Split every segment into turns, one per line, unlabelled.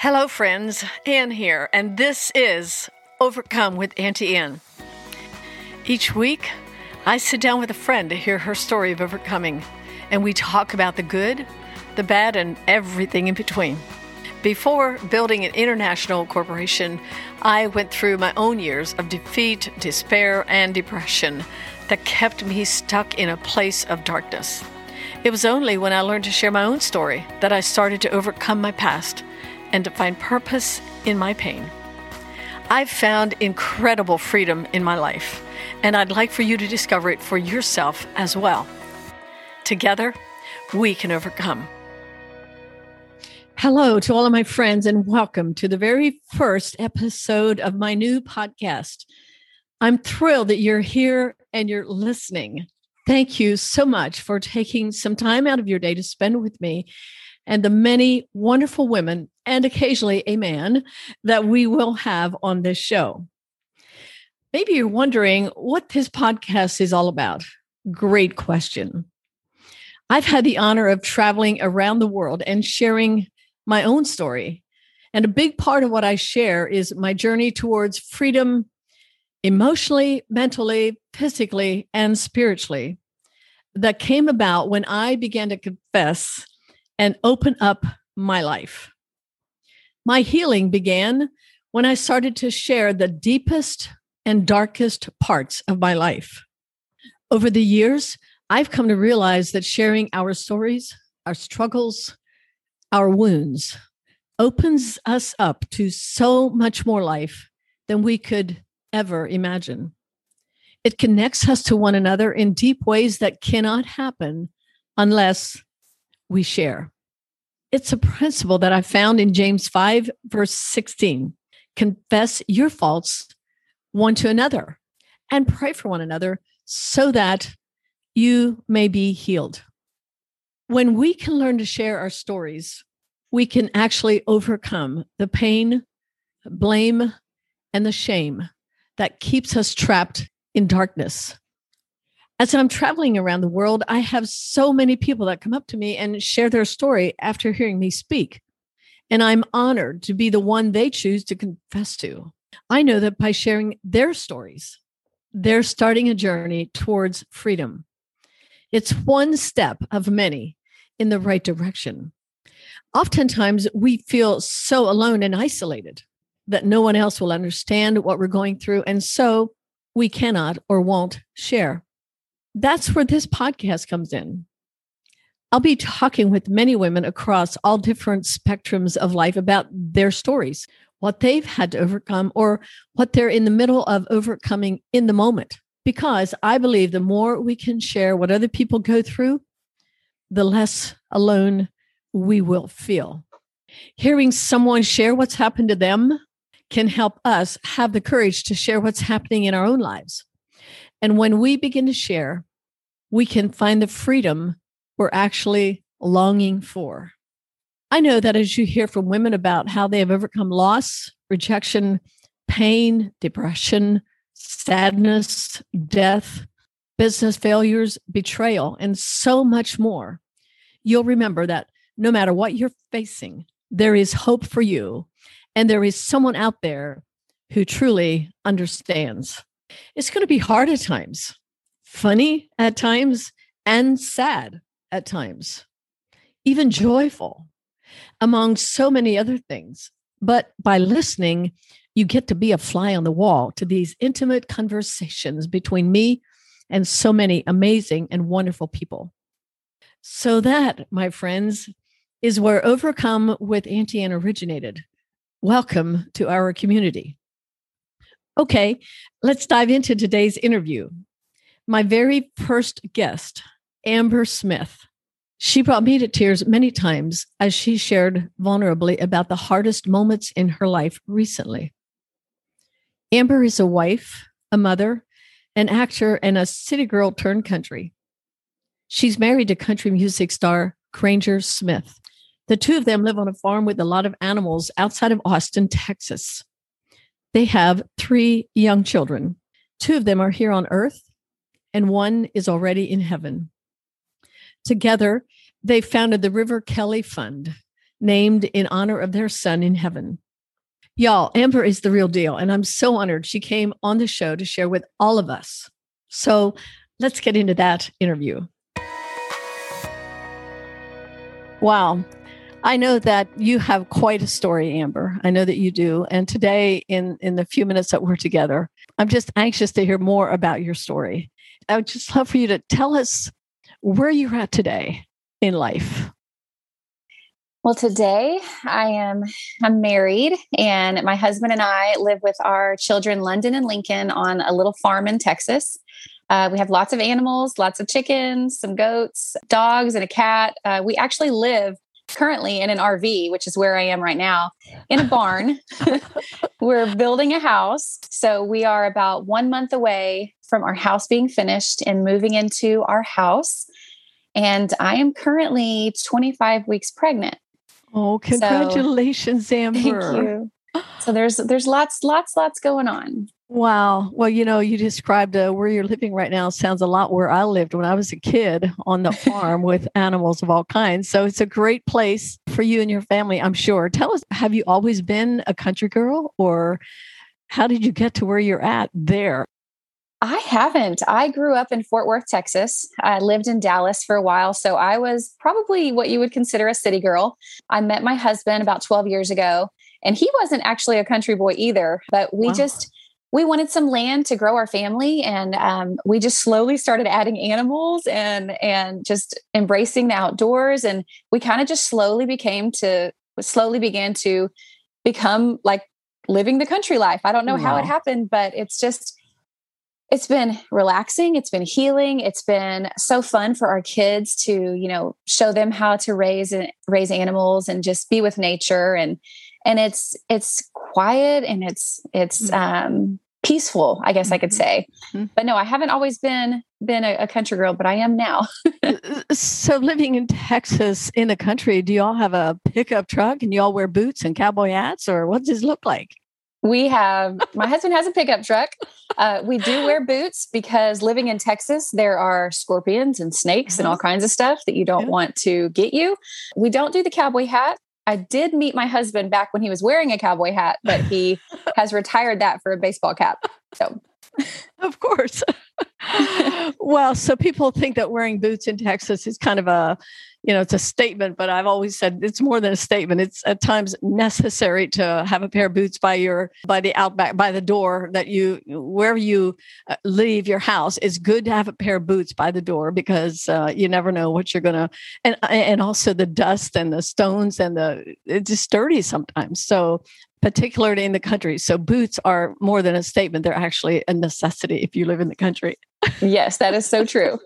Hello, friends. Anne here, and this is Overcome with Auntie Anne. Each week, I sit down with a friend to hear her story of overcoming, and we talk about the good, the bad, and everything in between. Before building an international corporation, I went through my own years of defeat, despair, and depression that kept me stuck in a place of darkness. It was only when I learned to share my own story that I started to overcome my past and to find purpose in my pain. I've found incredible freedom in my life, and I'd like for you to discover it for yourself as well. Together, we can overcome. Hello to all of my friends, and welcome to the very first episode of my new podcast. I'm thrilled that you're here and you're listening. Thank you so much for taking some time out of your day to spend with me and the many wonderful women and occasionally a man that we will have on this show. Maybe you're wondering what this podcast is all about. Great question. I've had the honor of traveling around the world and sharing my own story. And a big part of what I share is my journey towards freedom emotionally, mentally, physically, and spiritually that came about when I began to confess and open up my life. My healing began when I started to share the deepest and darkest parts of my life. Over the years, I've come to realize that sharing our stories, our struggles, our wounds opens us up to so much more life than we could ever imagine. It connects us to one another in deep ways that cannot happen unless we share. It's a principle that I found in James 5, verse 16. Confess your faults one to another and pray for one another so that you may be healed. When we can learn to share our stories, we can actually overcome the pain, blame, and the shame that keeps us trapped in darkness as I'm traveling around the world, I have so many people that come up to me and share their story after hearing me speak. And I'm honored to be the one they choose to confess to. I know that by sharing their stories, they're starting a journey towards freedom. It's one step of many in the right direction. Oftentimes, we feel so alone and isolated that no one else will understand what we're going through. And so we cannot or won't share. That's where this podcast comes in. I'll be talking with many women across all different spectrums of life about their stories, what they've had to overcome, or what they're in the middle of overcoming in the moment. Because I believe the more we can share what other people go through, the less alone we will feel. Hearing someone share what's happened to them can help us have the courage to share what's happening in our own lives. And when we begin to share, we can find the freedom we're actually longing for. I know that as you hear from women about how they have overcome loss, rejection, pain, depression, sadness, death, business failures, betrayal, and so much more, you'll remember that no matter what you're facing, there is hope for you. And there is someone out there who truly understands. It's going to be hard at times, funny at times, and sad at times, even joyful, among so many other things. But by listening, you get to be a fly on the wall to these intimate conversations between me and so many amazing and wonderful people. So, that, my friends, is where Overcome with Auntie Anne originated. Welcome to our community. Okay, let's dive into today's interview. My very first guest, Amber Smith. She brought me to tears many times as she shared vulnerably about the hardest moments in her life recently. Amber is a wife, a mother, an actor, and a city girl turned country. She's married to country music star Granger Smith. The two of them live on a farm with a lot of animals outside of Austin, Texas. They have three young children. Two of them are here on earth, and one is already in heaven. Together, they founded the River Kelly Fund named in honor of their son in heaven. Y'all, Amber is the real deal. And I'm so honored she came on the show to share with all of us. So let's get into that interview. Wow. I know that you have quite a story, Amber. I know that you do. And today, in, in the few minutes that we're together, I'm just anxious to hear more about your story. I would just love for you to tell us where you're at today in life.
Well, today I am I'm married and my husband and I live with our children London and Lincoln on a little farm in Texas. Uh, we have lots of animals, lots of chickens, some goats, dogs, and a cat. Uh, we actually live currently in an RV, which is where I am right now, in a barn. We're building a house. So we are about one month away from our house being finished and moving into our house. And I am currently 25 weeks pregnant.
Oh, congratulations, so, Amber.
Thank you. So there's there's lots, lots, lots going on.
Wow. Well, you know, you described uh, where you're living right now sounds a lot where I lived when I was a kid on the farm with animals of all kinds. So it's a great place for you and your family, I'm sure. Tell us, have you always been a country girl or how did you get to where you're at there?
I haven't. I grew up in Fort Worth, Texas. I lived in Dallas for a while. So I was probably what you would consider a city girl. I met my husband about 12 years ago, and he wasn't actually a country boy either, but we wow. just, we wanted some land to grow our family and um, we just slowly started adding animals and and just embracing the outdoors and we kind of just slowly became to slowly began to become like living the country life i don't know wow. how it happened but it's just it's been relaxing it's been healing it's been so fun for our kids to you know show them how to raise raise animals and just be with nature and and it's it's quiet and it's it's mm-hmm. um peaceful i guess i could mm-hmm. say. Mm-hmm. but no i haven't always been been a, a country girl but i am now.
So living in texas in the country do you all have a pickup truck and you all wear boots and cowboy hats or what does it look like?
We have my husband has a pickup truck. Uh, we do wear boots because living in texas there are scorpions and snakes and all kinds of stuff that you don't want to get you. We don't do the cowboy hat I did meet my husband back when he was wearing a cowboy hat, but he has retired that for a baseball cap. So,
of course. well, so people think that wearing boots in Texas is kind of a you know, it's a statement, but I've always said it's more than a statement. It's at times necessary to have a pair of boots by your by the outback by the door that you wherever you uh, leave your house. It's good to have a pair of boots by the door because uh, you never know what you're gonna and and also the dust and the stones and the it's just dirty sometimes. So particularly in the country. So boots are more than a statement; they're actually a necessity if you live in the country.
Yes, that is so true.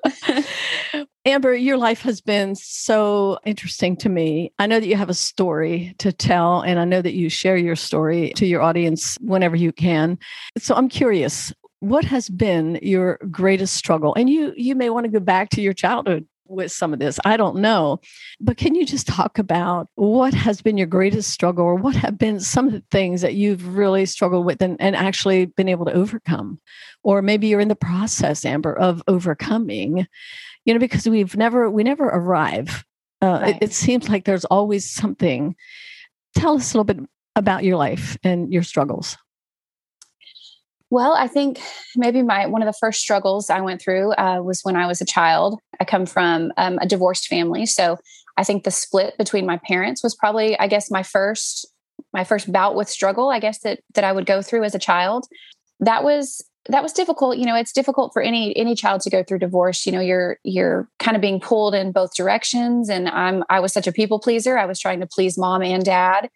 Amber, your life has been so interesting to me. I know that you have a story to tell, and I know that you share your story to your audience whenever you can. So I'm curious, what has been your greatest struggle? And you you may want to go back to your childhood with some of this. I don't know. But can you just talk about what has been your greatest struggle or what have been some of the things that you've really struggled with and, and actually been able to overcome? Or maybe you're in the process, Amber, of overcoming you know because we've never we never arrive uh, right. it, it seems like there's always something tell us a little bit about your life and your struggles
well, I think maybe my one of the first struggles I went through uh, was when I was a child. I come from um, a divorced family, so I think the split between my parents was probably, I guess, my first my first bout with struggle. I guess that that I would go through as a child. That was that was difficult you know it's difficult for any any child to go through divorce you know you're you're kind of being pulled in both directions and i'm i was such a people pleaser i was trying to please mom and dad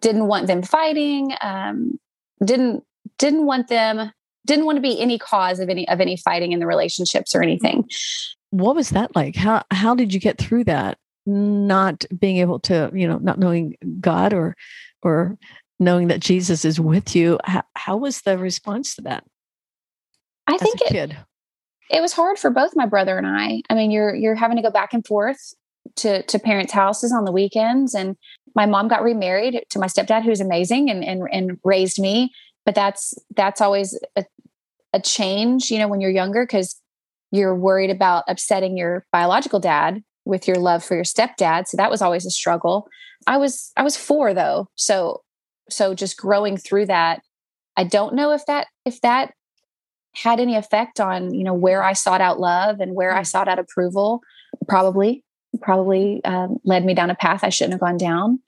didn't want them fighting um, didn't didn't want them didn't want to be any cause of any of any fighting in the relationships or anything
what was that like how how did you get through that not being able to you know not knowing god or or knowing that jesus is with you how, how was the response to that
I think it, kid? it was hard for both my brother and I. I mean, you're you're having to go back and forth to to parents' houses on the weekends, and my mom got remarried to my stepdad, who's amazing and and and raised me. But that's that's always a, a change, you know, when you're younger because you're worried about upsetting your biological dad with your love for your stepdad. So that was always a struggle. I was I was 4 though. So so just growing through that, I don't know if that if that had any effect on, you know, where I sought out love and where I mm. sought out approval. Probably probably um, led me down a path I shouldn't have gone down.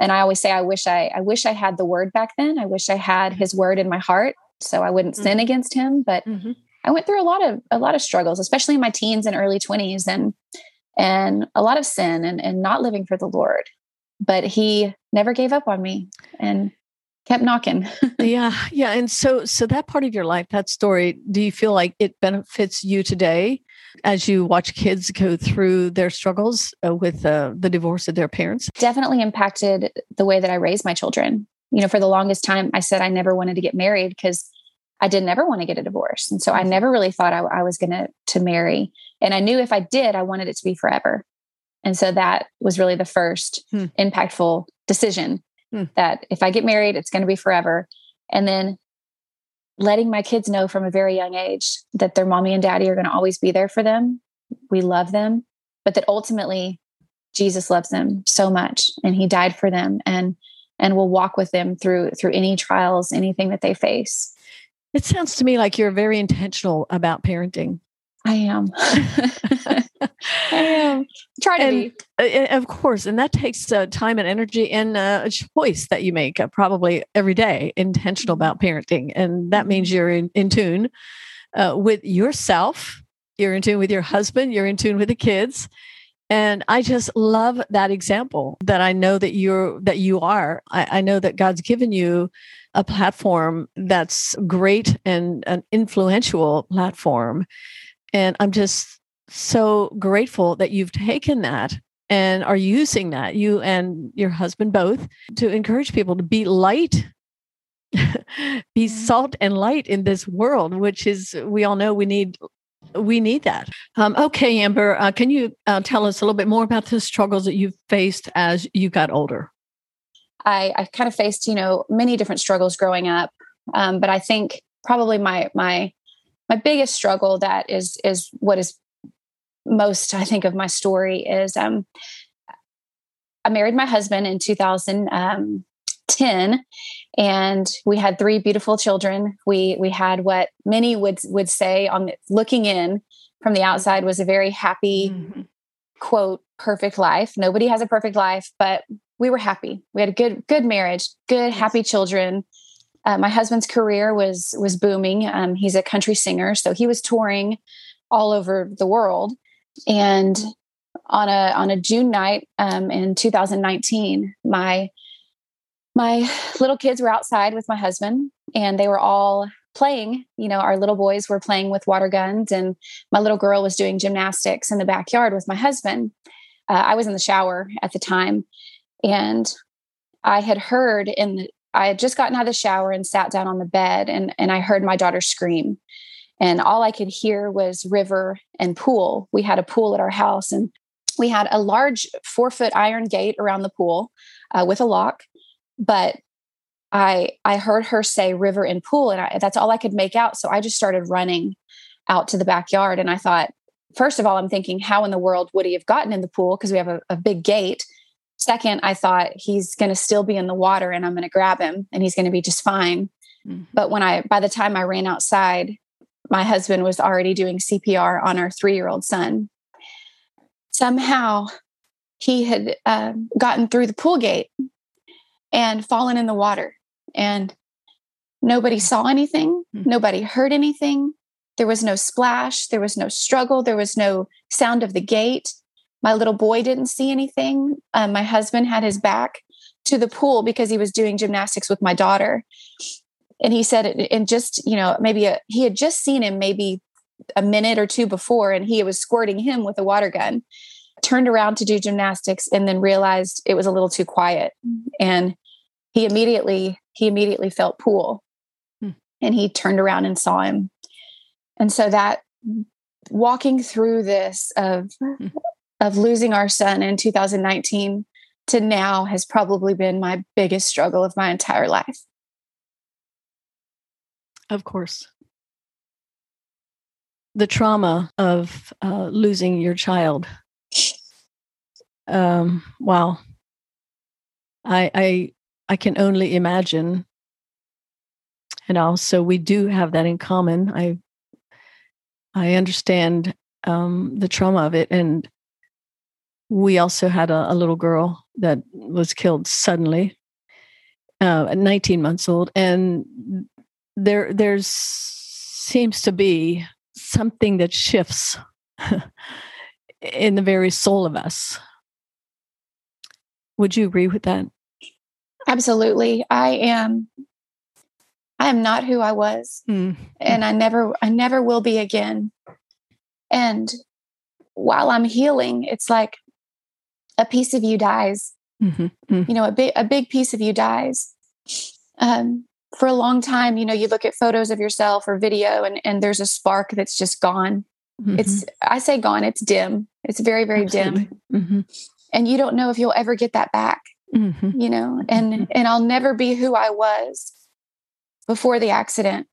And I always say I wish I I wish I had the word back then. I wish I had his word in my heart so I wouldn't mm-hmm. sin against him, but mm-hmm. I went through a lot of a lot of struggles, especially in my teens and early 20s and and a lot of sin and, and not living for the Lord. But he never gave up on me and kept knocking.
yeah. Yeah. And so so that part of your life, that story, do you feel like it benefits you today as you watch kids go through their struggles uh, with uh, the divorce of their parents?
Definitely impacted the way that I raised my children. You know, for the longest time, I said I never wanted to get married because I didn't ever want to get a divorce. And so I mm-hmm. never really thought I, I was going to to marry. And I knew if I did, I wanted it to be forever. And so that was really the first hmm. impactful decision hmm. that if I get married, it's going to be forever. And then letting my kids know from a very young age that their mommy and daddy are going to always be there for them. We love them, but that ultimately Jesus loves them so much and he died for them and and will walk with them through through any trials, anything that they face.
It sounds to me like you're very intentional about parenting.
I am. I am. Try to and,
be. Uh, of course. And that takes uh, time and energy and uh, a choice that you make uh, probably every day, intentional about parenting. And that means mm-hmm. you're in, in tune uh, with yourself, you're in tune with your husband, you're in tune with the kids. And I just love that example that I know that you're that you are. I, I know that God's given you a platform that's great and an influential platform. And I'm just so grateful that you've taken that and are using that, you and your husband both, to encourage people to be light, be salt and light in this world, which is, we all know we need. We need that. Um, okay, Amber, uh, can you uh, tell us a little bit more about the struggles that you've faced as you got older?
I, I kind of faced, you know, many different struggles growing up. Um, but I think probably my my my biggest struggle that is is what is most I think of my story is um, I married my husband in 2010 um, and we had three beautiful children. We we had what many would would say on looking in from the outside was a very happy mm-hmm. quote perfect life. Nobody has a perfect life, but we were happy. We had a good good marriage, good happy children. Uh, my husband's career was was booming. Um, he's a country singer, so he was touring all over the world. And on a on a June night um, in 2019, my my little kids were outside with my husband, and they were all playing. You know, our little boys were playing with water guns, and my little girl was doing gymnastics in the backyard with my husband. Uh, I was in the shower at the time, and I had heard in the, I had just gotten out of the shower and sat down on the bed and, and I heard my daughter scream. And all I could hear was river and pool. We had a pool at our house and we had a large four foot iron gate around the pool uh, with a lock. But I I heard her say river and pool, and I, that's all I could make out. So I just started running out to the backyard, and I thought, first of all, I'm thinking, how in the world would he have gotten in the pool? Because we have a, a big gate. Second, I thought he's going to still be in the water and I'm going to grab him and he's going to be just fine. Mm-hmm. But when I, by the time I ran outside, my husband was already doing CPR on our three year old son. Somehow he had uh, gotten through the pool gate and fallen in the water. And nobody saw anything, mm-hmm. nobody heard anything. There was no splash, there was no struggle, there was no sound of the gate. My little boy didn't see anything. Um, my husband had his back to the pool because he was doing gymnastics with my daughter. And he said, and just, you know, maybe a, he had just seen him maybe a minute or two before, and he was squirting him with a water gun. Turned around to do gymnastics and then realized it was a little too quiet. And he immediately, he immediately felt pool. Hmm. And he turned around and saw him. And so that walking through this of hmm of losing our son in 2019 to now has probably been my biggest struggle of my entire life.
Of course. The trauma of uh, losing your child um, wow. I I I can only imagine. And also, we do have that in common. I I understand um, the trauma of it, and we also had a, a little girl that was killed suddenly, uh, at 19 months old, and there there's seems to be something that shifts in the very soul of us. Would you agree with that?
Absolutely. I am I am not who I was. Mm. And I never I never will be again. And while I'm healing, it's like a piece of you dies. Mm-hmm. Mm-hmm. You know, a big a big piece of you dies. Um, for a long time, you know, you look at photos of yourself or video and, and there's a spark that's just gone. Mm-hmm. It's, I say gone, it's dim. It's very, very Absolutely. dim. Mm-hmm. And you don't know if you'll ever get that back, mm-hmm. you know, and, mm-hmm. and I'll never be who I was before the accident,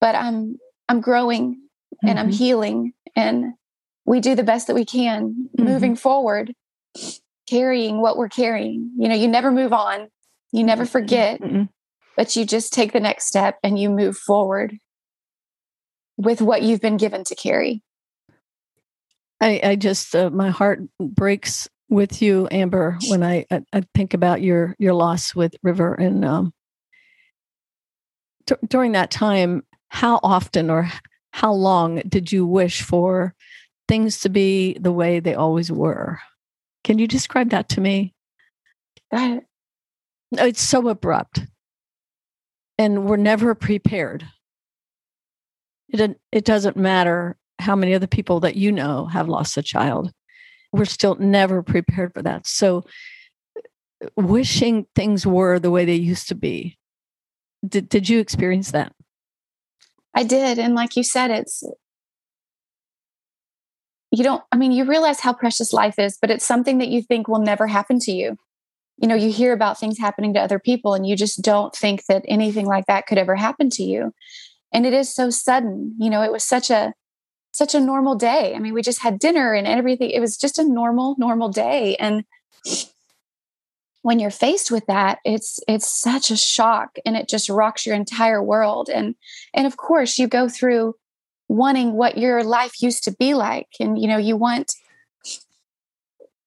but I'm, I'm growing and I'm healing and we do the best that we can moving mm-hmm. forward, carrying what we're carrying. You know, you never move on. You never forget but you just take the next step and you move forward with what you've been given to carry.
I, I just uh, my heart breaks with you, Amber, when I, I, I think about your your loss with River and um, t- during that time. How often or how long did you wish for things to be the way they always were? Can you describe that to me?
That oh,
it's so abrupt and we're never prepared. It, it doesn't matter how many other people that you know have lost a child. We're still never prepared for that. So, uh, wishing things were the way they used to be. Did, did you experience that?
I did. And like you said, it's, you don't, I mean, you realize how precious life is, but it's something that you think will never happen to you. You know you hear about things happening to other people and you just don't think that anything like that could ever happen to you. And it is so sudden you know it was such a such a normal day. I mean we just had dinner and everything it was just a normal normal day. And when you're faced with that it's it's such a shock and it just rocks your entire world. And and of course you go through wanting what your life used to be like and you know you want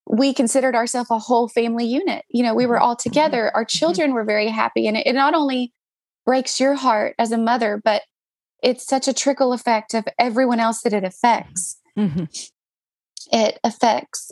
we considered ourselves a whole family unit. You know, we were all together. Our mm-hmm. children were very happy. And it, it not only breaks your heart as a mother, but it's such a trickle effect of everyone else that it affects. Mm-hmm. It affects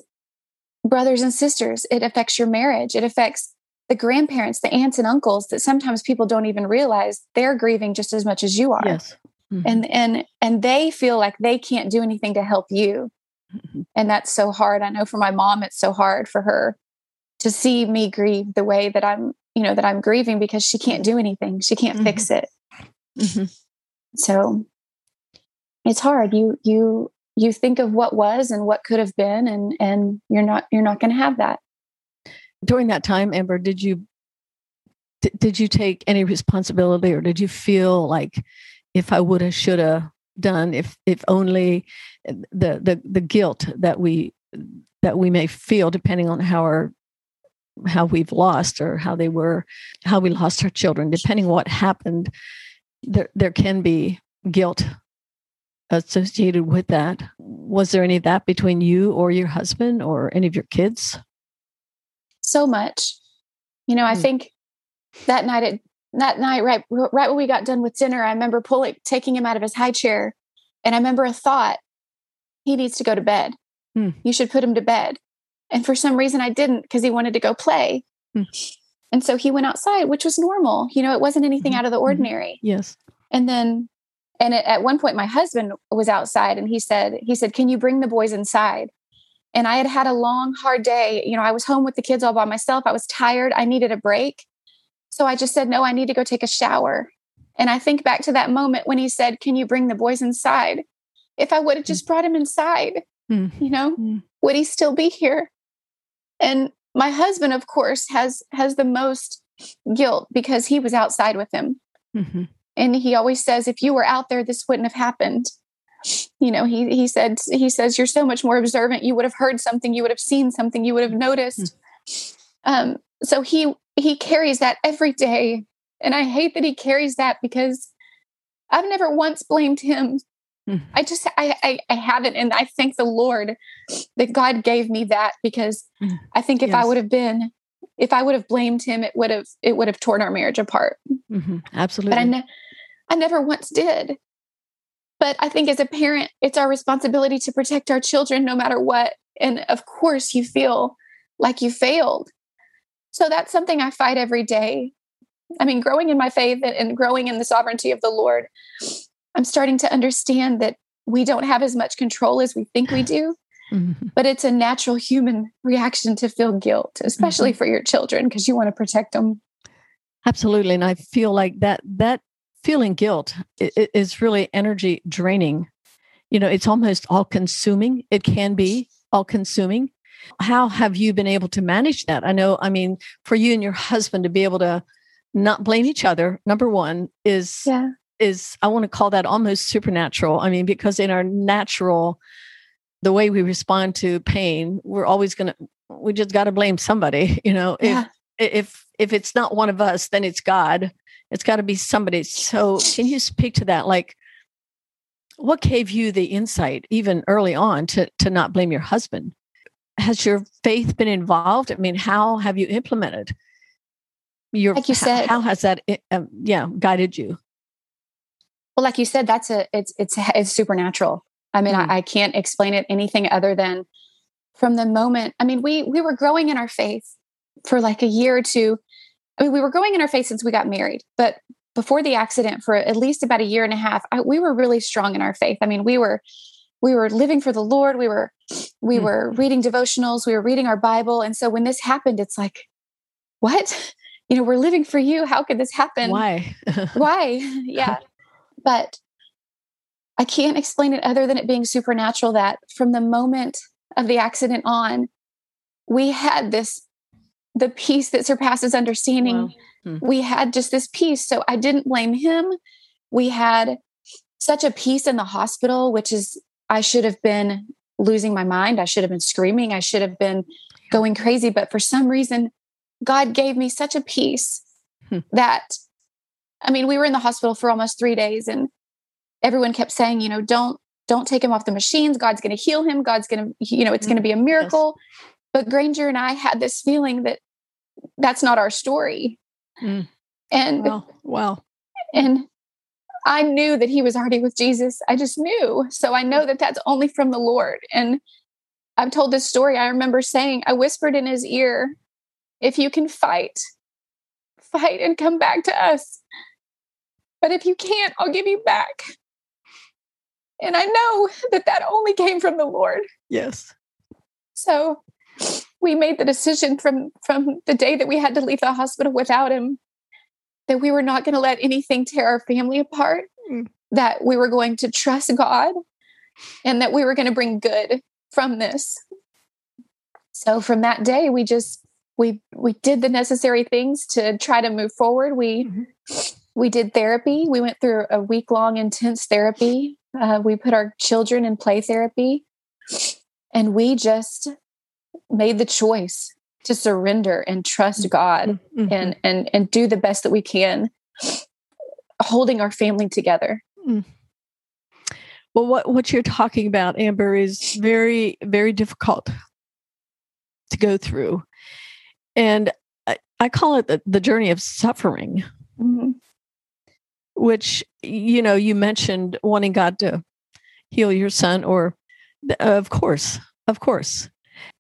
brothers and sisters, it affects your marriage, it affects the grandparents, the aunts and uncles that sometimes people don't even realize they're grieving just as much as you are.
Yes.
Mm-hmm. And and and they feel like they can't do anything to help you. Mm-hmm. And that's so hard. I know for my mom, it's so hard for her to see me grieve the way that I'm, you know, that I'm grieving because she can't do anything. She can't mm-hmm. fix it. Mm-hmm. So it's hard. You, you, you think of what was and what could have been and, and you're not, you're not going to have that.
During that time, Amber, did you, did, did you take any responsibility or did you feel like if I would have, should have done, if, if only, the the the guilt that we that we may feel depending on how our how we've lost or how they were how we lost our children. Depending what happened there there can be guilt associated with that. Was there any of that between you or your husband or any of your kids?
So much. You know i mm. think that night at that night right right when we got done with dinner i remember pulling taking him out of his high chair and i remember a thought he needs to go to bed. Hmm. You should put him to bed. And for some reason, I didn't because he wanted to go play. Hmm. And so he went outside, which was normal. You know, it wasn't anything mm-hmm. out of the mm-hmm. ordinary.
Yes.
And then, and at one point, my husband was outside and he said, he said, Can you bring the boys inside? And I had had a long, hard day. You know, I was home with the kids all by myself. I was tired. I needed a break. So I just said, No, I need to go take a shower. And I think back to that moment when he said, Can you bring the boys inside? if I would have just brought him inside, mm-hmm. you know, mm-hmm. would he still be here? And my husband, of course, has has the most guilt because he was outside with him. Mm-hmm. And he always says, if you were out there, this wouldn't have happened. you know, he he said he says you're so much more observant. You would have heard something, you would have seen something, you would have noticed. Mm. Um, so he he carries that every day, and I hate that he carries that because I've never once blamed him. Mm. I just I, I, I haven't, and I thank the Lord that God gave me that because mm. I think if yes. I would have been if I would have blamed him, it would have it would have torn our marriage apart.
Mm-hmm. Absolutely.
But I, ne- I never once did. But I think as a parent, it's our responsibility to protect our children no matter what. And of course, you feel like you failed. So that's something I fight every day. I mean, growing in my faith and growing in the sovereignty of the Lord, I'm starting to understand that we don't have as much control as we think we do. Mm-hmm. But it's a natural human reaction to feel guilt, especially mm-hmm. for your children, because you want to protect them.
Absolutely. And I feel like that that feeling guilt is really energy draining. You know, it's almost all consuming. It can be all consuming. How have you been able to manage that? I know, I mean, for you and your husband to be able to not blame each other, number one, is yeah. is I want to call that almost supernatural. I mean, because in our natural the way we respond to pain, we're always gonna we just gotta blame somebody, you know. Yeah. If if if it's not one of us, then it's God it's got to be somebody. So, can you speak to that? Like, what gave you the insight, even early on, to to not blame your husband? Has your faith been involved? I mean, how have you implemented? Your
like you said,
how, how has that, um, yeah, guided you?
Well, like you said, that's a it's it's it's supernatural. I mean, mm. I, I can't explain it anything other than from the moment. I mean, we we were growing in our faith for like a year or two I mean, we were growing in our faith since we got married, but before the accident, for at least about a year and a half, I, we were really strong in our faith. I mean, we were we were living for the Lord. We were we mm. were reading devotionals. We were reading our Bible. And so when this happened, it's like, what? You know, we're living for you. How could this happen?
Why?
Why? Yeah. But I can't explain it other than it being supernatural that from the moment of the accident on, we had this the peace that surpasses understanding. Wow. Hmm. We had just this peace. So I didn't blame him. We had such a peace in the hospital, which is, I should have been losing my mind. I should have been screaming. I should have been going crazy. But for some reason, God gave me such a peace hmm. that, I mean, we were in the hospital for almost three days and everyone kept saying, you know, don't, don't take him off the machines. God's going to heal him. God's going to, you know, it's going to be a miracle. Yes. But Granger and I had this feeling that that's not our story. Mm. And
well,
and I knew that he was already with Jesus. I just knew. So I know that that's only from the Lord. And I've told this story. I remember saying, I whispered in his ear, if you can fight, fight and come back to us. But if you can't, I'll give you back. And I know that that only came from the Lord.
Yes.
So we made the decision from from the day that we had to leave the hospital without him that we were not going to let anything tear our family apart mm. that we were going to trust god and that we were going to bring good from this. So from that day we just we we did the necessary things to try to move forward. We mm-hmm. we did therapy. We went through a week long intense therapy. Uh, we put our children in play therapy. And we just made the choice to surrender and trust God mm-hmm. and and and do the best that we can holding our family together. Mm.
Well what what you're talking about Amber is very very difficult to go through. And I, I call it the, the journey of suffering. Mm-hmm. Which you know you mentioned wanting God to heal your son or of course of course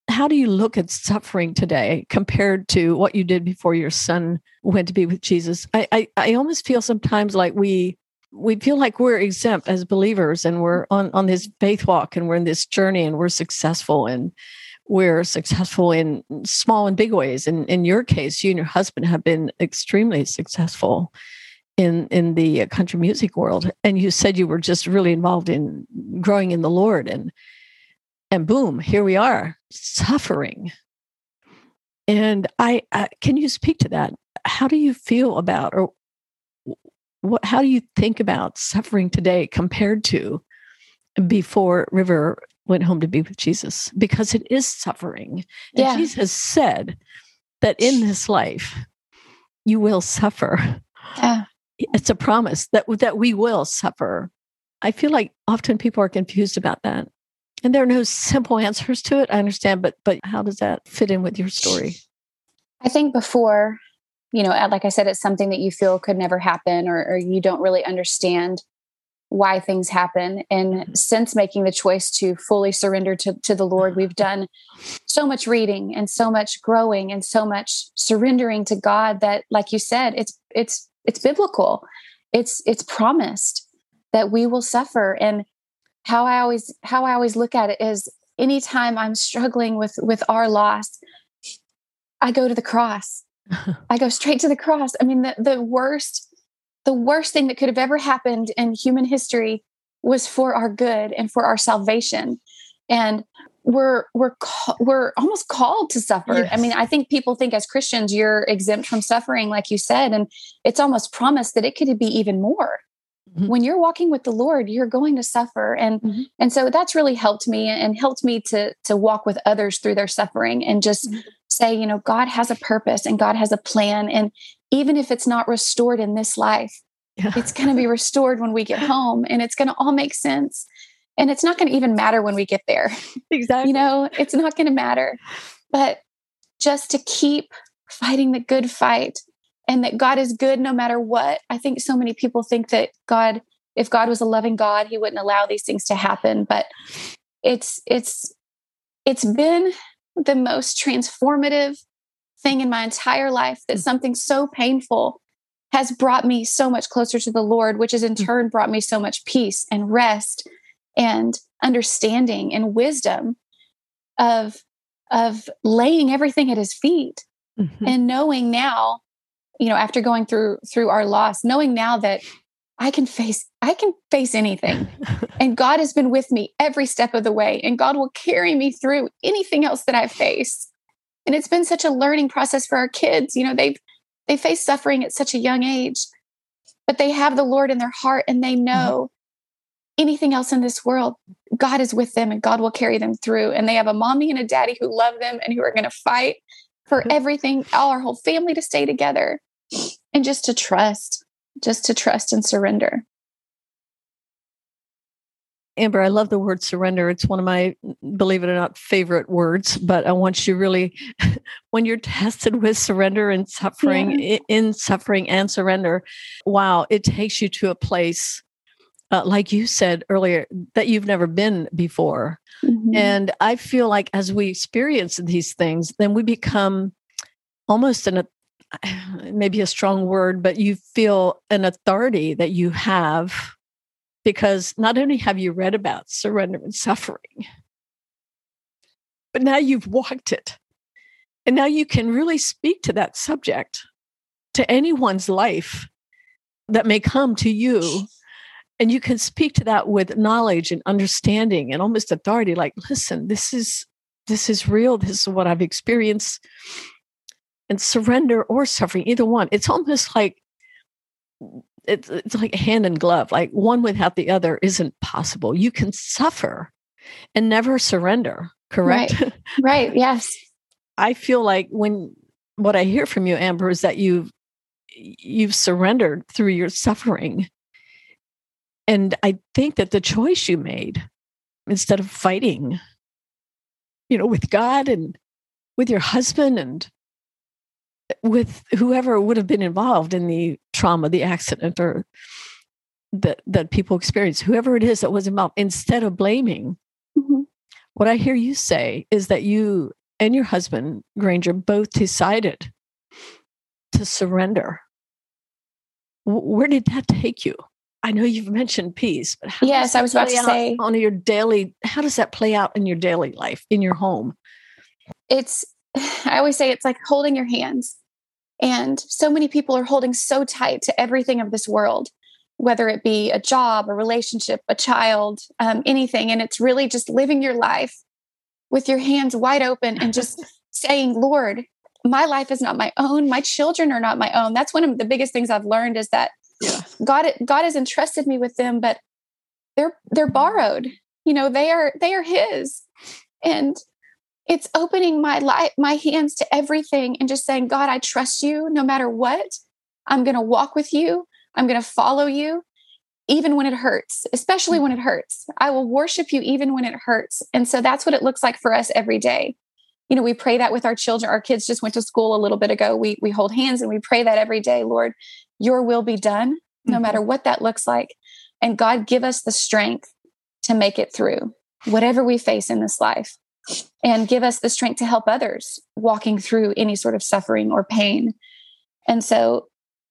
how do you look at suffering today compared to what you did before your son went to be with Jesus? I, I, I almost feel sometimes like we we feel like we're exempt as believers and we're on, on this faith walk and we're in this journey and we're successful and we're successful in small and big ways. And in your case, you and your husband have been extremely successful in in the country music world. And you said you were just really involved in growing in the Lord and and boom here we are suffering and I, I, can you speak to that how do you feel about or what how do you think about suffering today compared to before River went home to be with Jesus because it is suffering. And
Yeah.
Jesus said that in this life you will suffer.
Yeah.
It's a promise that that we will suffer. I feel like often people are confused about that. And there are no simple answers to it. I understand, but but how does that fit in with your story?
I think before, you know, like I said, it's something that you feel could never happen or, or you don't really understand why things happen. And
Mhm.
since making the choice to fully surrender to, to the Lord, we've done so much reading and so much growing and so much surrendering to God that, like you said, it's it's it's biblical. It's it's promised that we will suffer. And how I always how I always look at it is anytime I'm struggling with with our loss, I go to the cross. I go straight to the cross. I mean, the, the worst, the worst thing that could have ever happened in human history was for our good and for our salvation. And we're we're we're almost called to suffer. I mean, I think people think as Christians you're exempt from suffering, like you said, and it's almost promised that it could be even more.
Mhm.
When you're walking with the Lord, you're going to suffer, and
Mhm.
and so that's really helped me and helped me to to walk with others through their suffering and just
Mhm.
say, you know, God has a purpose and God has a plan. And even if it's not restored in this life,
Yeah.
it's going to be restored when we get home and it's going to all make sense. And it's not going to even matter when we get there.
exactly.
You know, it's not going to matter. But just to keep fighting the good fight and that God is good no matter what. I think so many people think that God, if God was a loving God, he wouldn't allow these things to happen. But it's, it's, it's been the most transformative thing in my entire life that something so painful has brought me so much closer to the Lord, which has in turn brought me so much peace and rest and understanding and wisdom of of laying everything at his feet
Mhm.
and knowing now you know after going through through our loss knowing now that i can face i can face anything. And god has been with me every step of the way and god will carry me through anything else that i face. And it's been such a learning process for our kids. You know they've they face suffering at such a young age but they have the lord in their heart and they mm-hmm. know anything else in this world god is with them and god will carry them through. And they have a mommy and a daddy who love them and who are going to fight for everything all our whole family to stay together and just to trust just to trust and surrender
Amber, I love the word surrender. It's one of my, believe it or not, favorite words. But I want you really, when you're tested with surrender and suffering, i- in suffering and surrender, wow, it takes you to a place, uh, like you said earlier, that you've never been before.
Mhm.
And I feel like as we experience these things, then we become almost an, maybe a strong word, but you feel an authority that you have because not only have you read about surrender and suffering, but now you've walked it. And now you can really speak to that subject to anyone's life that may come to you. And you can speak to that with knowledge and understanding and almost authority like, listen, this is this is real. This is what I've experienced. And surrender or suffering, either one. It's almost like it's it's like hand and glove. Like one without the other isn't possible. You can suffer and never surrender. Correct.
right yes
I feel like when what I hear from you, Amber, is that you've you've surrendered through your suffering. And I think that the choice you made, instead of fighting, you know, with God and with your husband and with whoever would have been involved in the trauma, the accident, or that that people experience, whoever it is that was involved, instead of blaming,
Mhm.
what I hear you say is that you and your husband, Granger, both decided to surrender. Where did that take you? I know you've mentioned peace, but how
Yes, I was about to say-
on your daily. How does that play out in your daily life, in your home?
it's i always say it's like holding your hands and so many people are holding so tight to everything of this world whether it be a job a relationship a child um, anything. And it's really just living your life with your hands wide open and just saying lord my life is not my own. My children are not my own. That's one of the biggest things i've learned is that
Yeah.
god god has entrusted me with them but they're they're borrowed. You know they are they are his. And it's opening my life my hands to everything and just saying god i trust you no matter what. I'm going to walk with you. I'm going to follow you even when it hurts especially when it hurts. I will worship you even when it hurts. And so that's what it looks like for us every day. You know we pray that with our children. Our kids just went to school a little bit ago. We we hold hands and we pray that every day lord your will be done no mm-hmm. matter what that looks like. And god give us the strength to make it through whatever we face in this life and give us the strength to help others walking through any sort of suffering or pain. And so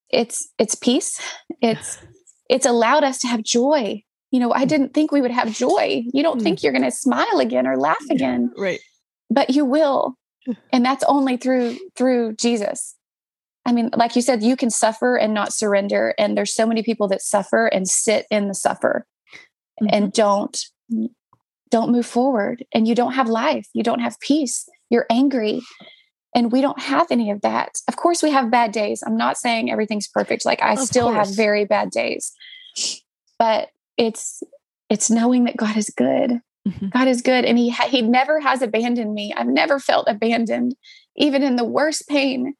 it's it's peace. It's it's allowed us to have joy. You know i mm. didn't think we would have joy. You don't mm. think you're going to smile again or laugh again.
right.
But you will. And that's only through through jesus. I mean like you said you can suffer and not surrender. And there's so many people that suffer and sit in the suffer mm-hmm. and don't don't move forward and you don't have life you don't have peace you're angry and we don't have any of that. Of course we have bad days. I'm not saying everything's perfect like i of still course. have very bad days but it's it's knowing that god is good. Mm-hmm. god is good and he ha- he never has abandoned me. I've never felt abandoned even in the worst pain.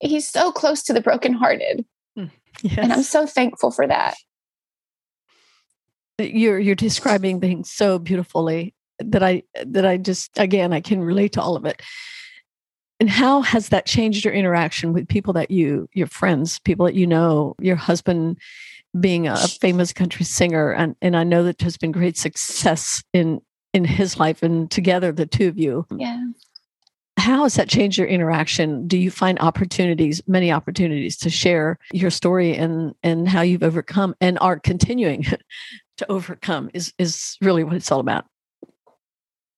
He's so close to the brokenhearted. Yes. Mm, and i'm so thankful for that
you're you're describing things so beautifully that I that I just again I can relate to all of it. And how has that changed your interaction with people that you your friends, people that you know, your husband being a famous country singer and and I know that has been great success in in his life and together the two of you.
Yeah.
How has that changed your interaction? Do you find opportunities, many opportunities to share your story and and how you've overcome and are continuing to overcome is is really what it's all about.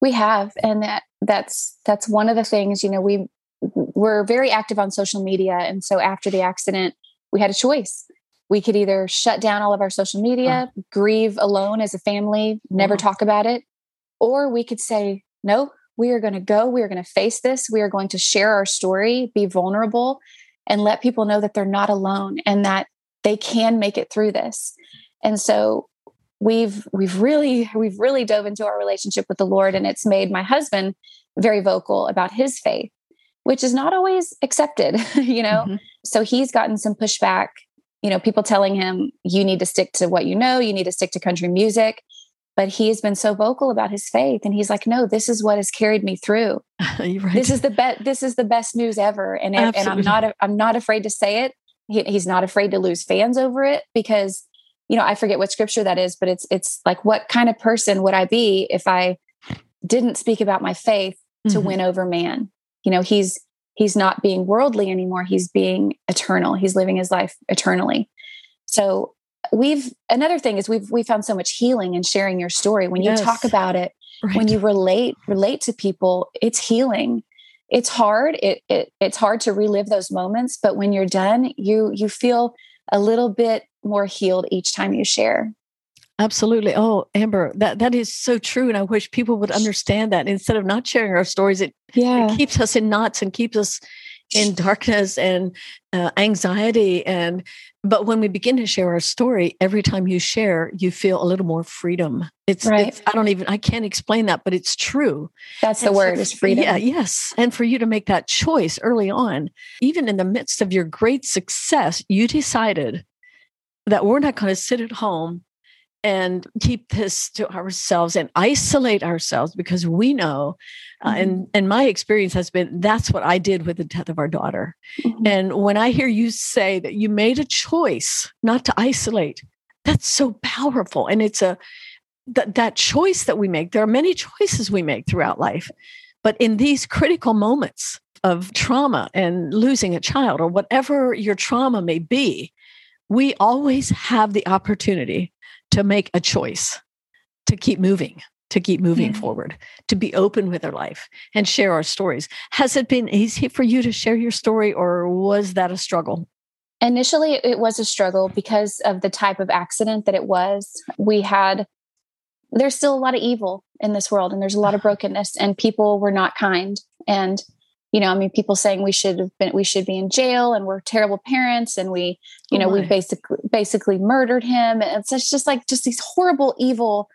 We have and that that's that's one of the things you know we we're very active on social media and so after the accident we had a choice. We could either shut down all of our social media grieve alone as a family never talk about it or we could say no we are going to go we are going to face this we are going to share our story be vulnerable and let people know that they're not alone and that they can make it through this. And so we've we've really we've really dove into our relationship with the lord and it's made my husband very vocal about his faith which is not always accepted you know? Mm-hmm. so he's gotten some pushback you know people telling him you need to stick to what you know you need to stick to country music. But he's been so vocal about his faith and he's like no this is what has carried me through. Right. this is the best this is the best news ever and, and i'm not i'm not afraid to say it. He, he's not afraid to lose fans over it because you know, I forget what scripture that is, but it's it's like what kind of person would I be if I didn't speak about my faith to mm-hmm. win over man? You know, he's he's not being worldly anymore. He's being eternal. He's living his life eternally. So we've another thing is we've we found so much healing in sharing your story. When you yes. talk about it, right. when you relate relate to people, it's healing. It's hard. It, it it's hard to relive those moments, but when you're done, you you feel a little bit more healed each time you share.
Absolutely. Oh, Amber, that, that is so true. And I wish people would understand that instead of not sharing our stories, it, yeah. it keeps us in knots and keeps us in darkness and uh, anxiety. And, but when we begin to share our story, every time you share, you feel a little more freedom. It's, right. It's, I don't even, I can't explain that, but it's true.
That's and the word is freedom.
Yeah. Yes. And for you to make that choice early on, even in the midst of your great success, you decided that we're not going to sit at home and keep this to ourselves and isolate ourselves because we know uh, mm-hmm. and and my experience has been that's what i did with the death of our daughter mm-hmm. and when i hear you say that you made a choice not to isolate that's so powerful and it's a that that choice that we make there are many choices we make throughout life but in these critical moments of trauma and losing a child or whatever your trauma may be we always have the opportunity to make a choice to keep moving to keep moving yeah. forward to be open with our life and share our stories. Has it been easy for you to share your story or was that a struggle?
Initially it was a struggle because of the type of accident that it was. We had there's still a lot of evil in this world and there's a lot of uh-huh. brokenness and people were not kind and you know, I mean, people saying we should have been, we should be in jail and we're terrible parents and we, you oh know, we basically, basically murdered him. And it's just like, just these horrible, evil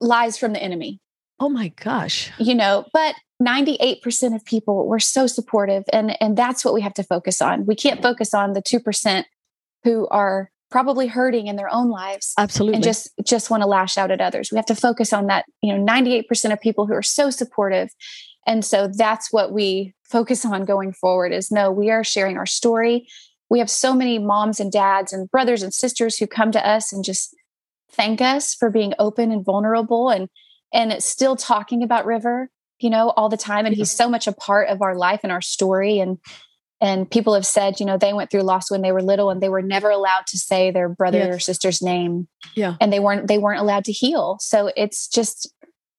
lies from the enemy.
Oh my gosh.
You know, but 98% of people were so supportive and and that's what we have to focus on. We can't focus on the 2% who are probably hurting in their own lives
absolutely
and just just want to lash out at others we have to focus on that you know 98% of people who are so supportive and so that's what we focus on going forward is no we are sharing our story. We have so many moms and dads and brothers and sisters who come to us and just thank us for being open and vulnerable and and still talking about river you know all the time. And he's so much a part of our life and our story. And and people have said you know they went through loss when they were little and they were never allowed to say their brother yes. or sister's name.
Yeah.
And they weren't they weren't allowed to heal. So it's just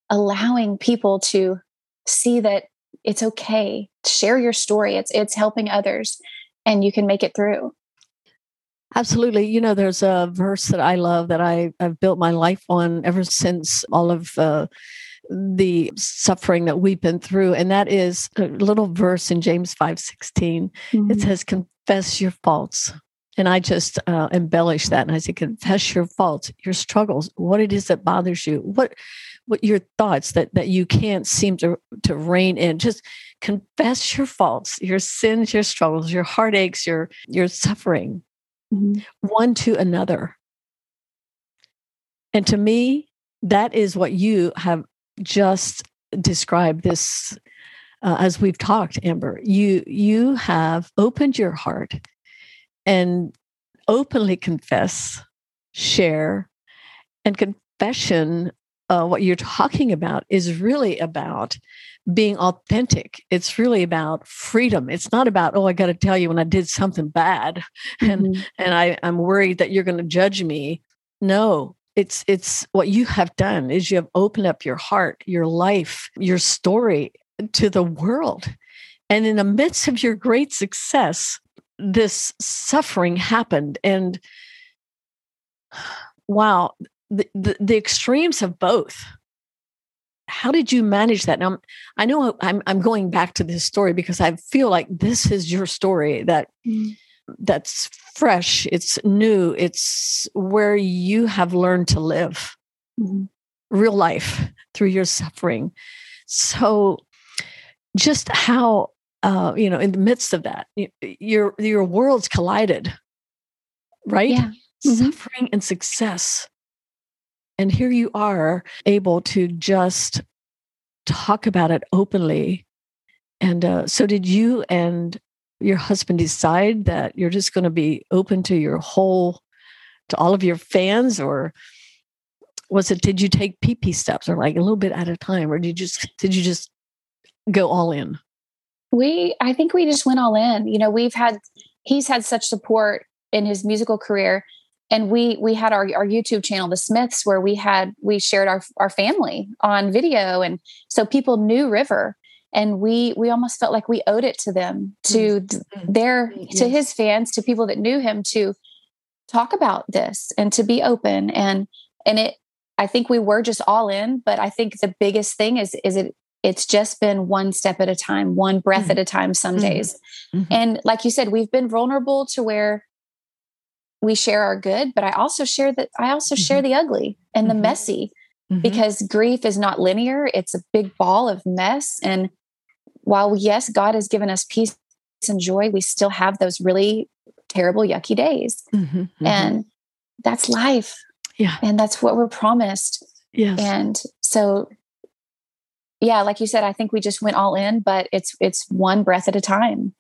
allowing people to see that it's okay share your story it's it's helping others and you can make it through
Absolutely. You know, there's a verse that I love that I, I've built my life on ever since all of uh, the suffering that we've been through. And that is a little verse in James 5 16. Mm-hmm. It says, Confess your faults. And I just uh, embellish that. And I say, Confess your faults, your struggles, what it is that bothers you, what what your thoughts that that you can't seem to to rein in. Just confess your faults your sins your struggles your heartaches your your suffering mm-hmm. one to another. And to me that is what you have just described this uh, as we've talked amber. You you have opened your heart and openly confess share and confession uh, what you're talking about is really about being authentic. It's really about freedom. It's not about oh i got to tell you when i did something bad and mm-hmm. and i i'm worried that you're going to judge me. No it's it's what you have done is you have opened up your heart your life your story to the world. And in the midst of your great success this suffering happened and wow the, the, the extremes of both how did you manage that now i know i'm i'm going back to this story because i feel like this is your story that mm that's fresh, it's new, it's where you have learned to live mm-hmm. real life through your suffering. So, just how uh, you know, in the midst of that, your your worlds collided, right?
Yeah. Mm-hmm.
Suffering and success, and here you are able to just talk about it openly. And uh, so, did you and your husband decide that you're just going to be open to your whole to all of your fans or was it did you take pp steps or like a little bit at a time or did you just did you just go all in?
We i think we just went all in. You know we've had he's had such support in his musical career and we we had our, our youtube channel the smiths where we had we shared our our family on video and so people knew river and we we almost felt like we owed it to them to mm-hmm. their to his fans to people that knew him to talk about this and to be open and and it i think we were just all in but i think the biggest thing is is it it's just been one step at a time one breath mm-hmm. at a time some mm-hmm. days mm-hmm. and like you said we've been vulnerable to where we share our good but i also share that i also share mm-hmm. the ugly and the mm-hmm. messy because grief is not linear it's a big ball of mess and while yes, God has given us peace and joy, we still have those really terrible, yucky days. Mm-hmm, mm-hmm. And that's life.
Yeah.
And that's what we're promised.
Yes.
And so yeah, like you said, I think we just went all in, but it's it's one breath at a time.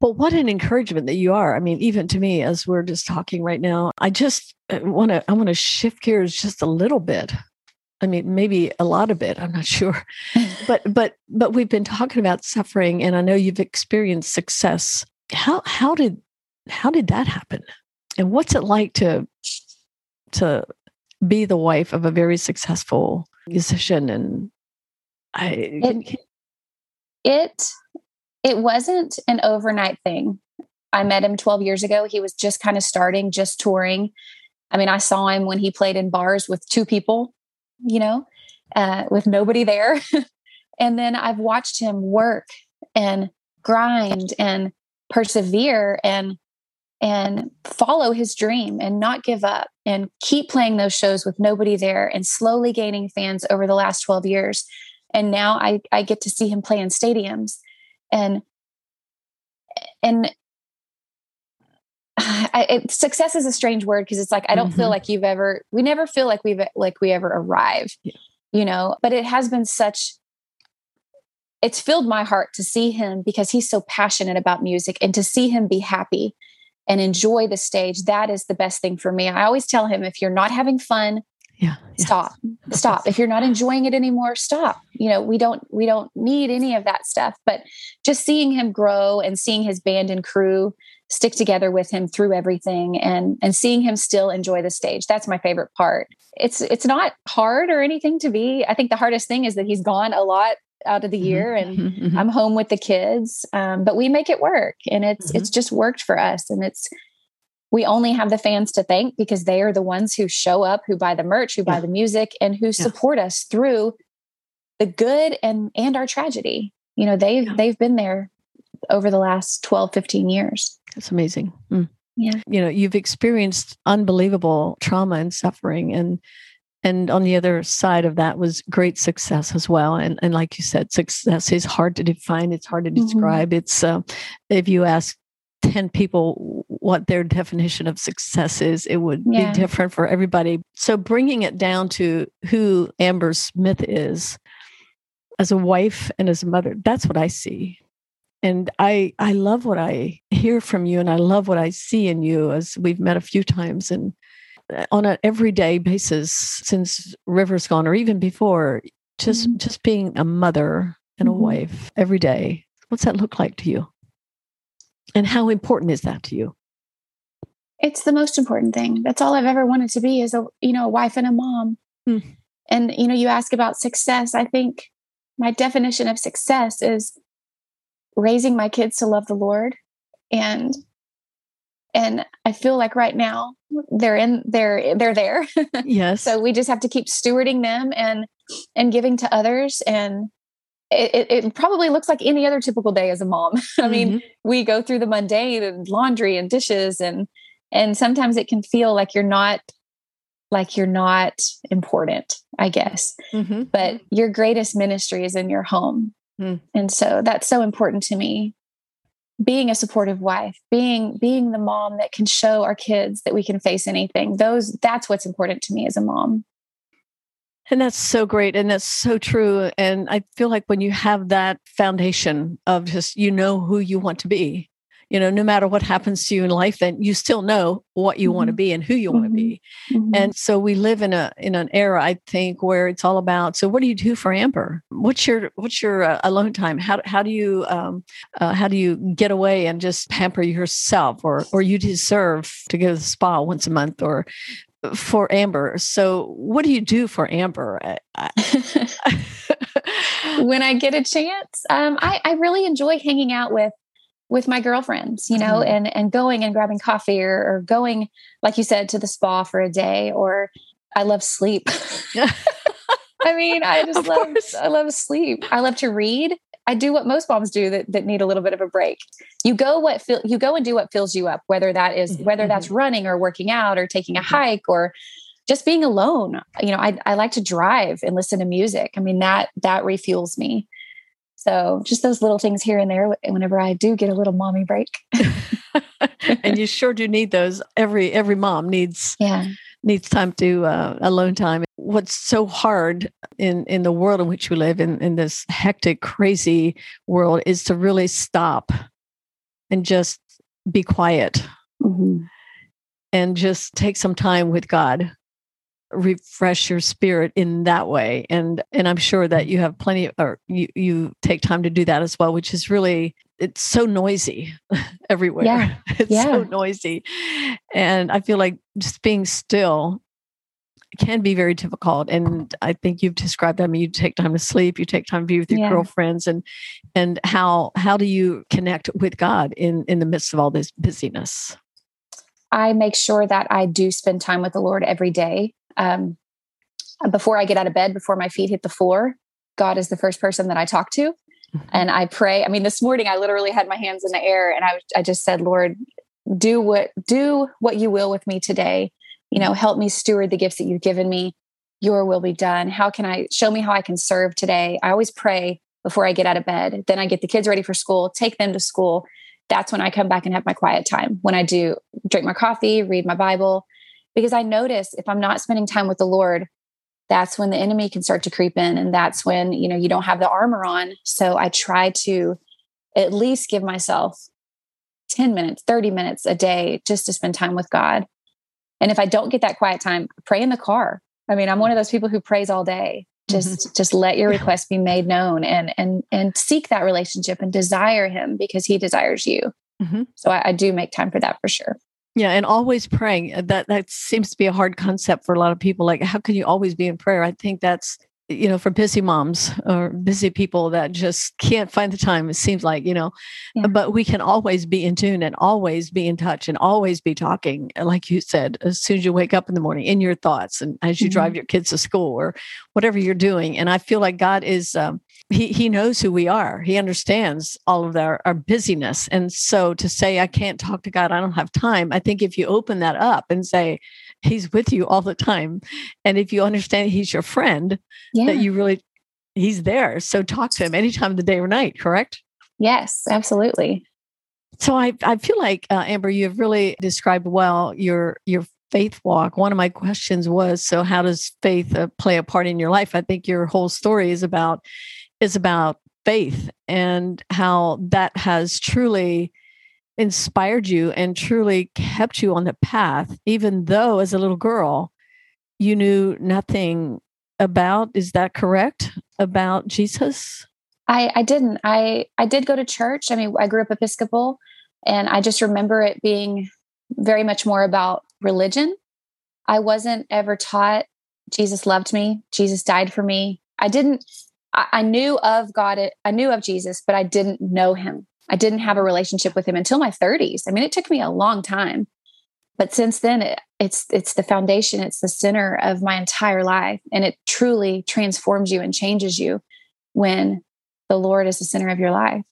Well, what an encouragement that you are. I mean, even to me, as we're just talking right now, I just uh, want to I want to shift gears just a little bit I mean, maybe a lot of it. I'm not sure, but but but we've been talking about suffering, and I know you've experienced success. How how did how did that happen? And what's it like to to be the wife of a very successful musician? And I
it it, it wasn't an overnight thing. I met him 12 years ago. He was just kind of starting, just touring. I mean, I saw him when he played in bars with two people you know, uh, with nobody there. and then I've watched him work and grind and persevere. And and follow his dream and not give up and keep playing those shows with nobody there and slowly gaining fans over the last 12 years. And now I, I get to see him play in stadiums and and I, it, success is a strange word because it's like I don't mm-hmm. feel like you've ever we never feel like we've like we ever arrive, yeah. you know. But it has been such. It's filled my heart to see him because he's so passionate about music and to see him be happy and enjoy the stage. That is the best thing for me. I always tell him if you're not having fun,
yeah,
stop stop if you're not enjoying it anymore stop you know we don't we don't need any of that stuff but just seeing him grow and seeing his band and crew stick together with him through everything and and seeing him still enjoy the stage that's my favorite part it's it's not hard or anything to be i think the hardest thing is that he's gone a lot out of the mm-hmm. year and mm-hmm. mm-hmm. i'm home with the kids um, but we make it work and it's mm-hmm. it's just worked for us and it's we only have the fans to thank because they are the ones who show up who buy the merch who yeah. buy the music and who yeah. support us through the good and and our tragedy you know they've yeah. they've been there over the last 12 15 years
that's amazing
mm. yeah
you know you've experienced unbelievable trauma and suffering and and on the other side of that was great success as well and and like you said success is hard to define it's hard to mm-hmm. describe mm-hmm. it's uh, if you ask 10 people what their definition of success is, it would yeah. be different for everybody. So, bringing it down to who Amber Smith is as a wife and as a mother, that's what I see. And I, I love what I hear from you, and I love what I see in you as we've met a few times. And uh, on an everyday basis since River's gone, or even before, just mm-hmm. just being a mother and a mm-hmm. wife every day. What's that look like to you? And how important is that to you?
It's the most important thing. That's all I've ever wanted to be is a, you know, a wife and a mom. Hmm. And, you know, you ask about success. I think my definition of success is raising my kids to love the Lord. And, and I feel like right now they're in, they're, they're there.
Yes.
so we just have to keep stewarding them and, and giving to others and it, it, probably looks like any other typical day as a mom. I mean, mm-hmm. we go through the mundane and laundry and dishes and and sometimes it can feel like you're not like you're not important, I guess. Mm-hmm. But your greatest ministry is in your home. Mm. And so that's so important to me. Being a supportive wife, being being the mom that can show our kids that we can face anything. Those that's what's important to me as a mom.
And that's so great. And that's so true. And I feel like when you have that foundation of just, you know who you want to be, you know, no matter what happens to you in life, then you still know what you mm-hmm. want to be and who you mm-hmm. want to be. Mm-hmm. And so we live in a, in an era, I think, where it's all about, so what do you do for Amber? What's your, what's your uh, alone time? How, how do you, um, uh, how do you get away and just pamper yourself or, or you deserve to go to the spa once a month or for Amber. So, what do you do for Amber?
when I get a chance, um, I, I, really enjoy hanging out with with my girlfriends, you know, mm-hmm. and and going and grabbing coffee or, or going, like you said, to the spa for a day. Or I love sleep. I mean, I just of love course. I love sleep. I love to read. I do what most moms do that, that need a little bit of a break. You go what feel you go and do what fills you up, whether that is, mm-hmm. whether that's mm-hmm. running or working out or taking a mm-hmm. hike or just being alone. You know, I, I like to drive and listen to music. I mean, that that refuels me. So just those little things here and there whenever I do get a little mommy break.
and you sure do need those. Every every mom needs
yeah
needs time to uh, alone time. What's so hard in in the world in which we live in in this hectic, crazy world is to really stop and just be quiet mm-hmm. and just take some time with God refresh your spirit in that way and and i'm sure that mm-hmm. you have plenty or you you take time to do that as well which is really it's so noisy everywhere.
Yeah.
It's
yeah.
so noisy. And I feel like just being still can be very difficult. And I think you've described that. I mean, you take time to sleep, you take time to be with your yeah. girlfriends and and how how do you connect with God in in the midst of all this busyness?
I make sure that I do spend time with the Lord every day. Um, before I get out of bed, before my feet hit the floor, God is the first person that I talk to and I pray. I mean, this morning I literally had my hands in the air and I, I just said, Lord, do what do what you will with me today. You know, help me steward the gifts that you've given me. Your will be done. How can I show me how I can serve today? I always pray before I get out of bed. Then I get the kids ready for school, take them to school. That's when I come back and have my quiet time. When I do drink my coffee, read my Bible, because I notice if I'm not spending time with the Lord, that's when the enemy can start to creep in and that's when, you know, you don't have the armor on. So I try to at least give myself 10 minutes, 30 minutes a day just to spend time with God. And if I don't get that quiet time, pray in the car. I mean, I'm one of those people who prays all day. Just mm-hmm. just let your request be made known and and and seek that relationship and desire him because he desires you. Mm-hmm. So I, I do make time for that for sure.
Yeah, and always praying. Uh, that that seems to be a hard concept for a lot of people. Like, how can you always be in prayer? I think that's you know for busy moms or busy people that just can't find the time it seems like you know yeah. but we can always be in tune and always be in touch and always be talking like you said as soon as you wake up in the morning in your thoughts and as you mm-hmm. drive your kids to school or whatever you're doing and i feel like god is um, he he knows who we are he understands all of our, our busyness and so to say i can't talk to god i don't have time i think if you open that up and say he's with you all the time. And if you understand he's your friend, yeah. that you really, he's there. So talk to him anytime of the day or night, correct?
Yes, absolutely.
So I, I feel like uh, Amber, you have really described well your your faith walk. One of my questions was, so how does faith uh, play a part in your life? I think your whole story is about is about faith and how that has truly inspired you and truly kept you on the path, even though as a little girl, you knew nothing about, is that correct? About Jesus?
I, I didn't. I, I did go to church. I mean, I grew up Episcopal and I just remember it being very much more about religion. I wasn't ever taught Jesus loved me, Jesus died for me. I didn't, I, I knew of God, I knew of Jesus, but I didn't know him. I didn't have a relationship with him until my 30s. I mean, it took me a long time. But since then, it, it's it's the foundation, it's the center of my entire life, and it truly transforms you and changes you when the Lord is the center of your life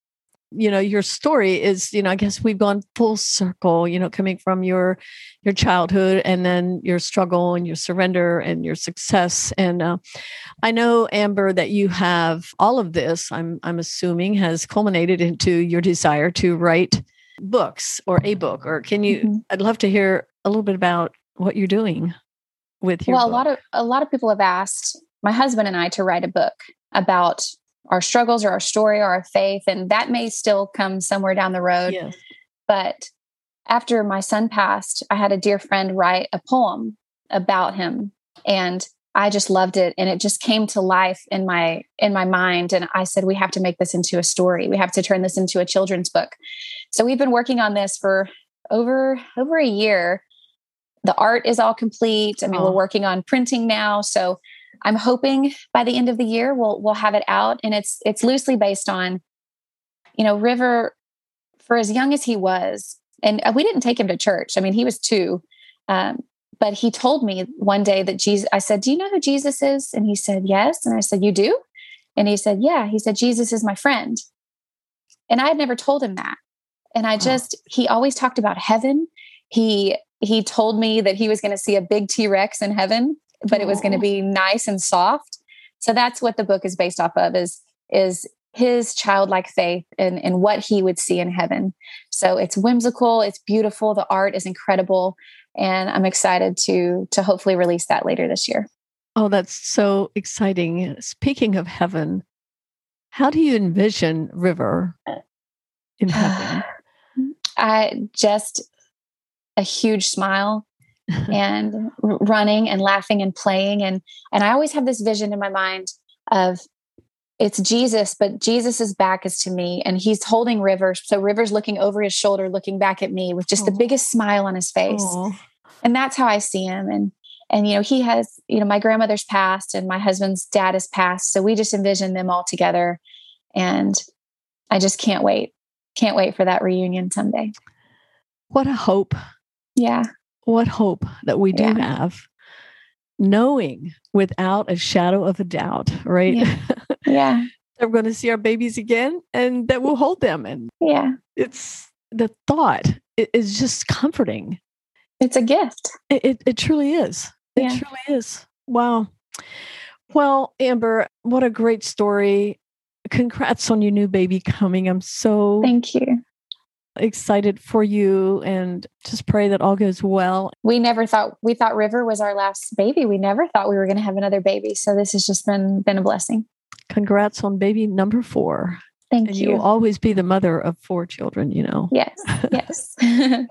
you know your story is you know i guess we've gone full circle you know coming from your your childhood and then your struggle and your surrender and your success and uh, i know amber that you have all of this i'm i'm assuming has culminated into your desire to write books or a book or can you mm-hmm. i'd love to hear a little bit about what you're doing with your
well
book.
a lot of a lot of people have asked my husband and i to write a book about our struggles or our story or our faith. And that may still come somewhere down the road. Yes. But after my son passed, I had a dear friend write a poem about him. And I just loved it and it just came to life in my in my mind and I said we have to make this into a story. We have to turn this into a children's book. So we've been working on this for over over a year. The art is all complete. I mean, we're working on printing now, so I'm hoping by the end of the year we'll we'll have it out, and it's it's loosely based on, you know, River, for as young as he was, and uh, we didn't take him to church. I mean, he was two, um, but he told me one day that Jesus. I said, "Do you know who Jesus is?" And he said, "Yes." And I said, "You do?" And he said, "Yeah." He said, "Jesus is my friend," and I had never told him that. And I just he always talked about heaven. He he told me that he was going to see a big T Rex in heaven but it was going to oh. be nice and soft. So that's what the book is based off of is is his childlike faith and, and what he would see in heaven. So it's whimsical, it's beautiful, the art is incredible, and I'm excited to to hopefully release that later this year.
Oh, that's so exciting. Speaking of heaven, how do you envision River in heaven?
I just a huge smile and running and laughing and playing and and I always have this vision in my mind of it's Jesus, but Jesus's back is to me and he's holding Rivers. So Rivers looking over his shoulder, looking back at me with just Aww. the biggest smile on his face. Aww. And that's how I see him. And and you know, he has, you know, my grandmother's passed and my husband's dad has passed. So we just envision them all together. And I just can't wait. Can't wait for that reunion someday.
What a hope.
Yeah
what hope that we do yeah. have knowing without a shadow of a doubt right
yeah, yeah.
we're going to see our babies again and that we'll hold them and
yeah
it's the thought is just comforting.
It's a gift.
It, it, it truly is. It yeah. truly is. Wow. Well, Amber, what a great story. Congrats on your new baby coming. I'm so
Thank you.
Excited for you and just pray that all goes well.
We never thought we thought River was our last baby. We never thought we were going to have another baby. So this has just been been a blessing.
Congrats on baby number 4.
Thank
and
you.
You'll always be the mother of four children, you know.
Yes. Yes.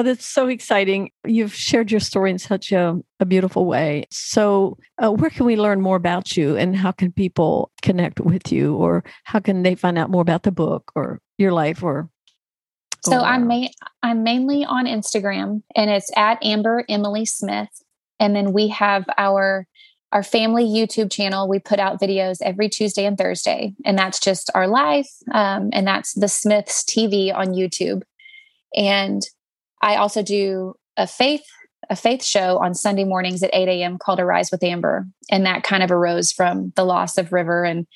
Well, that's so exciting. You've shared your story in such a, a beautiful way. So, uh, where can we learn more about you and how can people connect with you or how can they find out more about the book or your life or?
So, or, I'm, ma- I'm mainly on Instagram and it's at Amber Emily Smith. And then we have our our family YouTube channel. We put out videos every Tuesday and Thursday, and that's just our life. Um, and that's the Smiths TV on YouTube. And I also do a faith a faith show on Sunday mornings at 8 a.m. called Arise with Amber. And that kind of arose from the loss of River and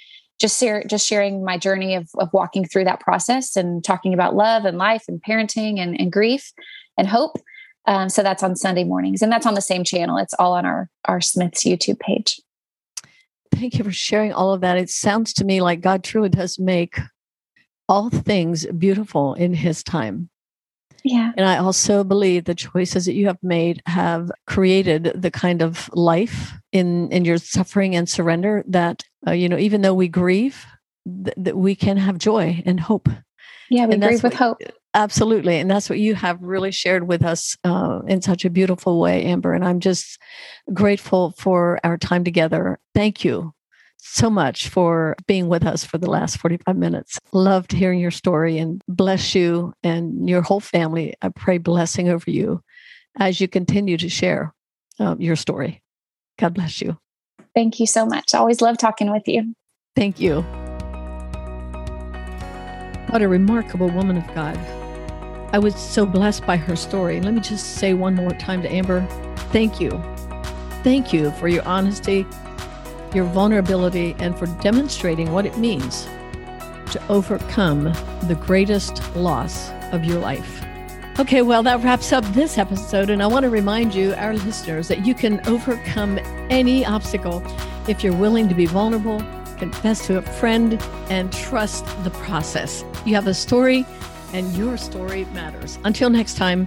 just share, just sharing my journey of, of walking through that process and talking about love and life and parenting and, and grief and hope. Um, so that's on Sunday mornings, and that's on the same channel. It's all on our our Smiths YouTube page.
Thank you for sharing all of that. It sounds to me like God truly does make all things beautiful in His time.
Yeah.
And I also believe the choices that you have made have created the kind of life in in your suffering and surrender that uh, you know even though we grieve th- that we can have joy and hope.
Yeah, we grieve with what, hope.
Absolutely. And that's what you have really shared with us uh, in such a beautiful way, Amber. And I'm just grateful for our time together. Thank you so much for being with us for the last 45 minutes. Loved hearing your story and bless you and your whole family. I pray blessing over you as you continue to share um, your story. God bless you.
Thank you so much. always love talking with you.
Thank you. What a remarkable woman of God. I was so blessed by her story. Let me just say one more time to Amber thank you. Thank you for your honesty your vulnerability, and for demonstrating what it means to overcome the greatest loss of your life. Okay, well, that wraps up this episode. And I want to remind you, our listeners, that you can overcome any obstacle if you're willing to be vulnerable, confess to a friend, and trust the process. You have a story, and your story matters. Until next time,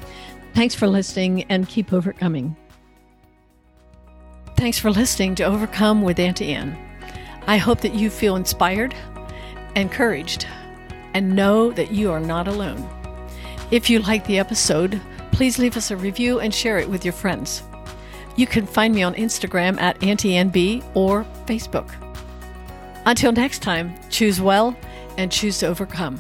thanks for listening and keep overcoming. Thanks for listening to Overcome with Auntie Anne. I hope that you feel inspired, encouraged, and know that you are not alone. If you like the episode, please leave us a review and share it with your friends. You can find me on Instagram at AuntieAnnB or Facebook. Until next time, choose well and choose to overcome.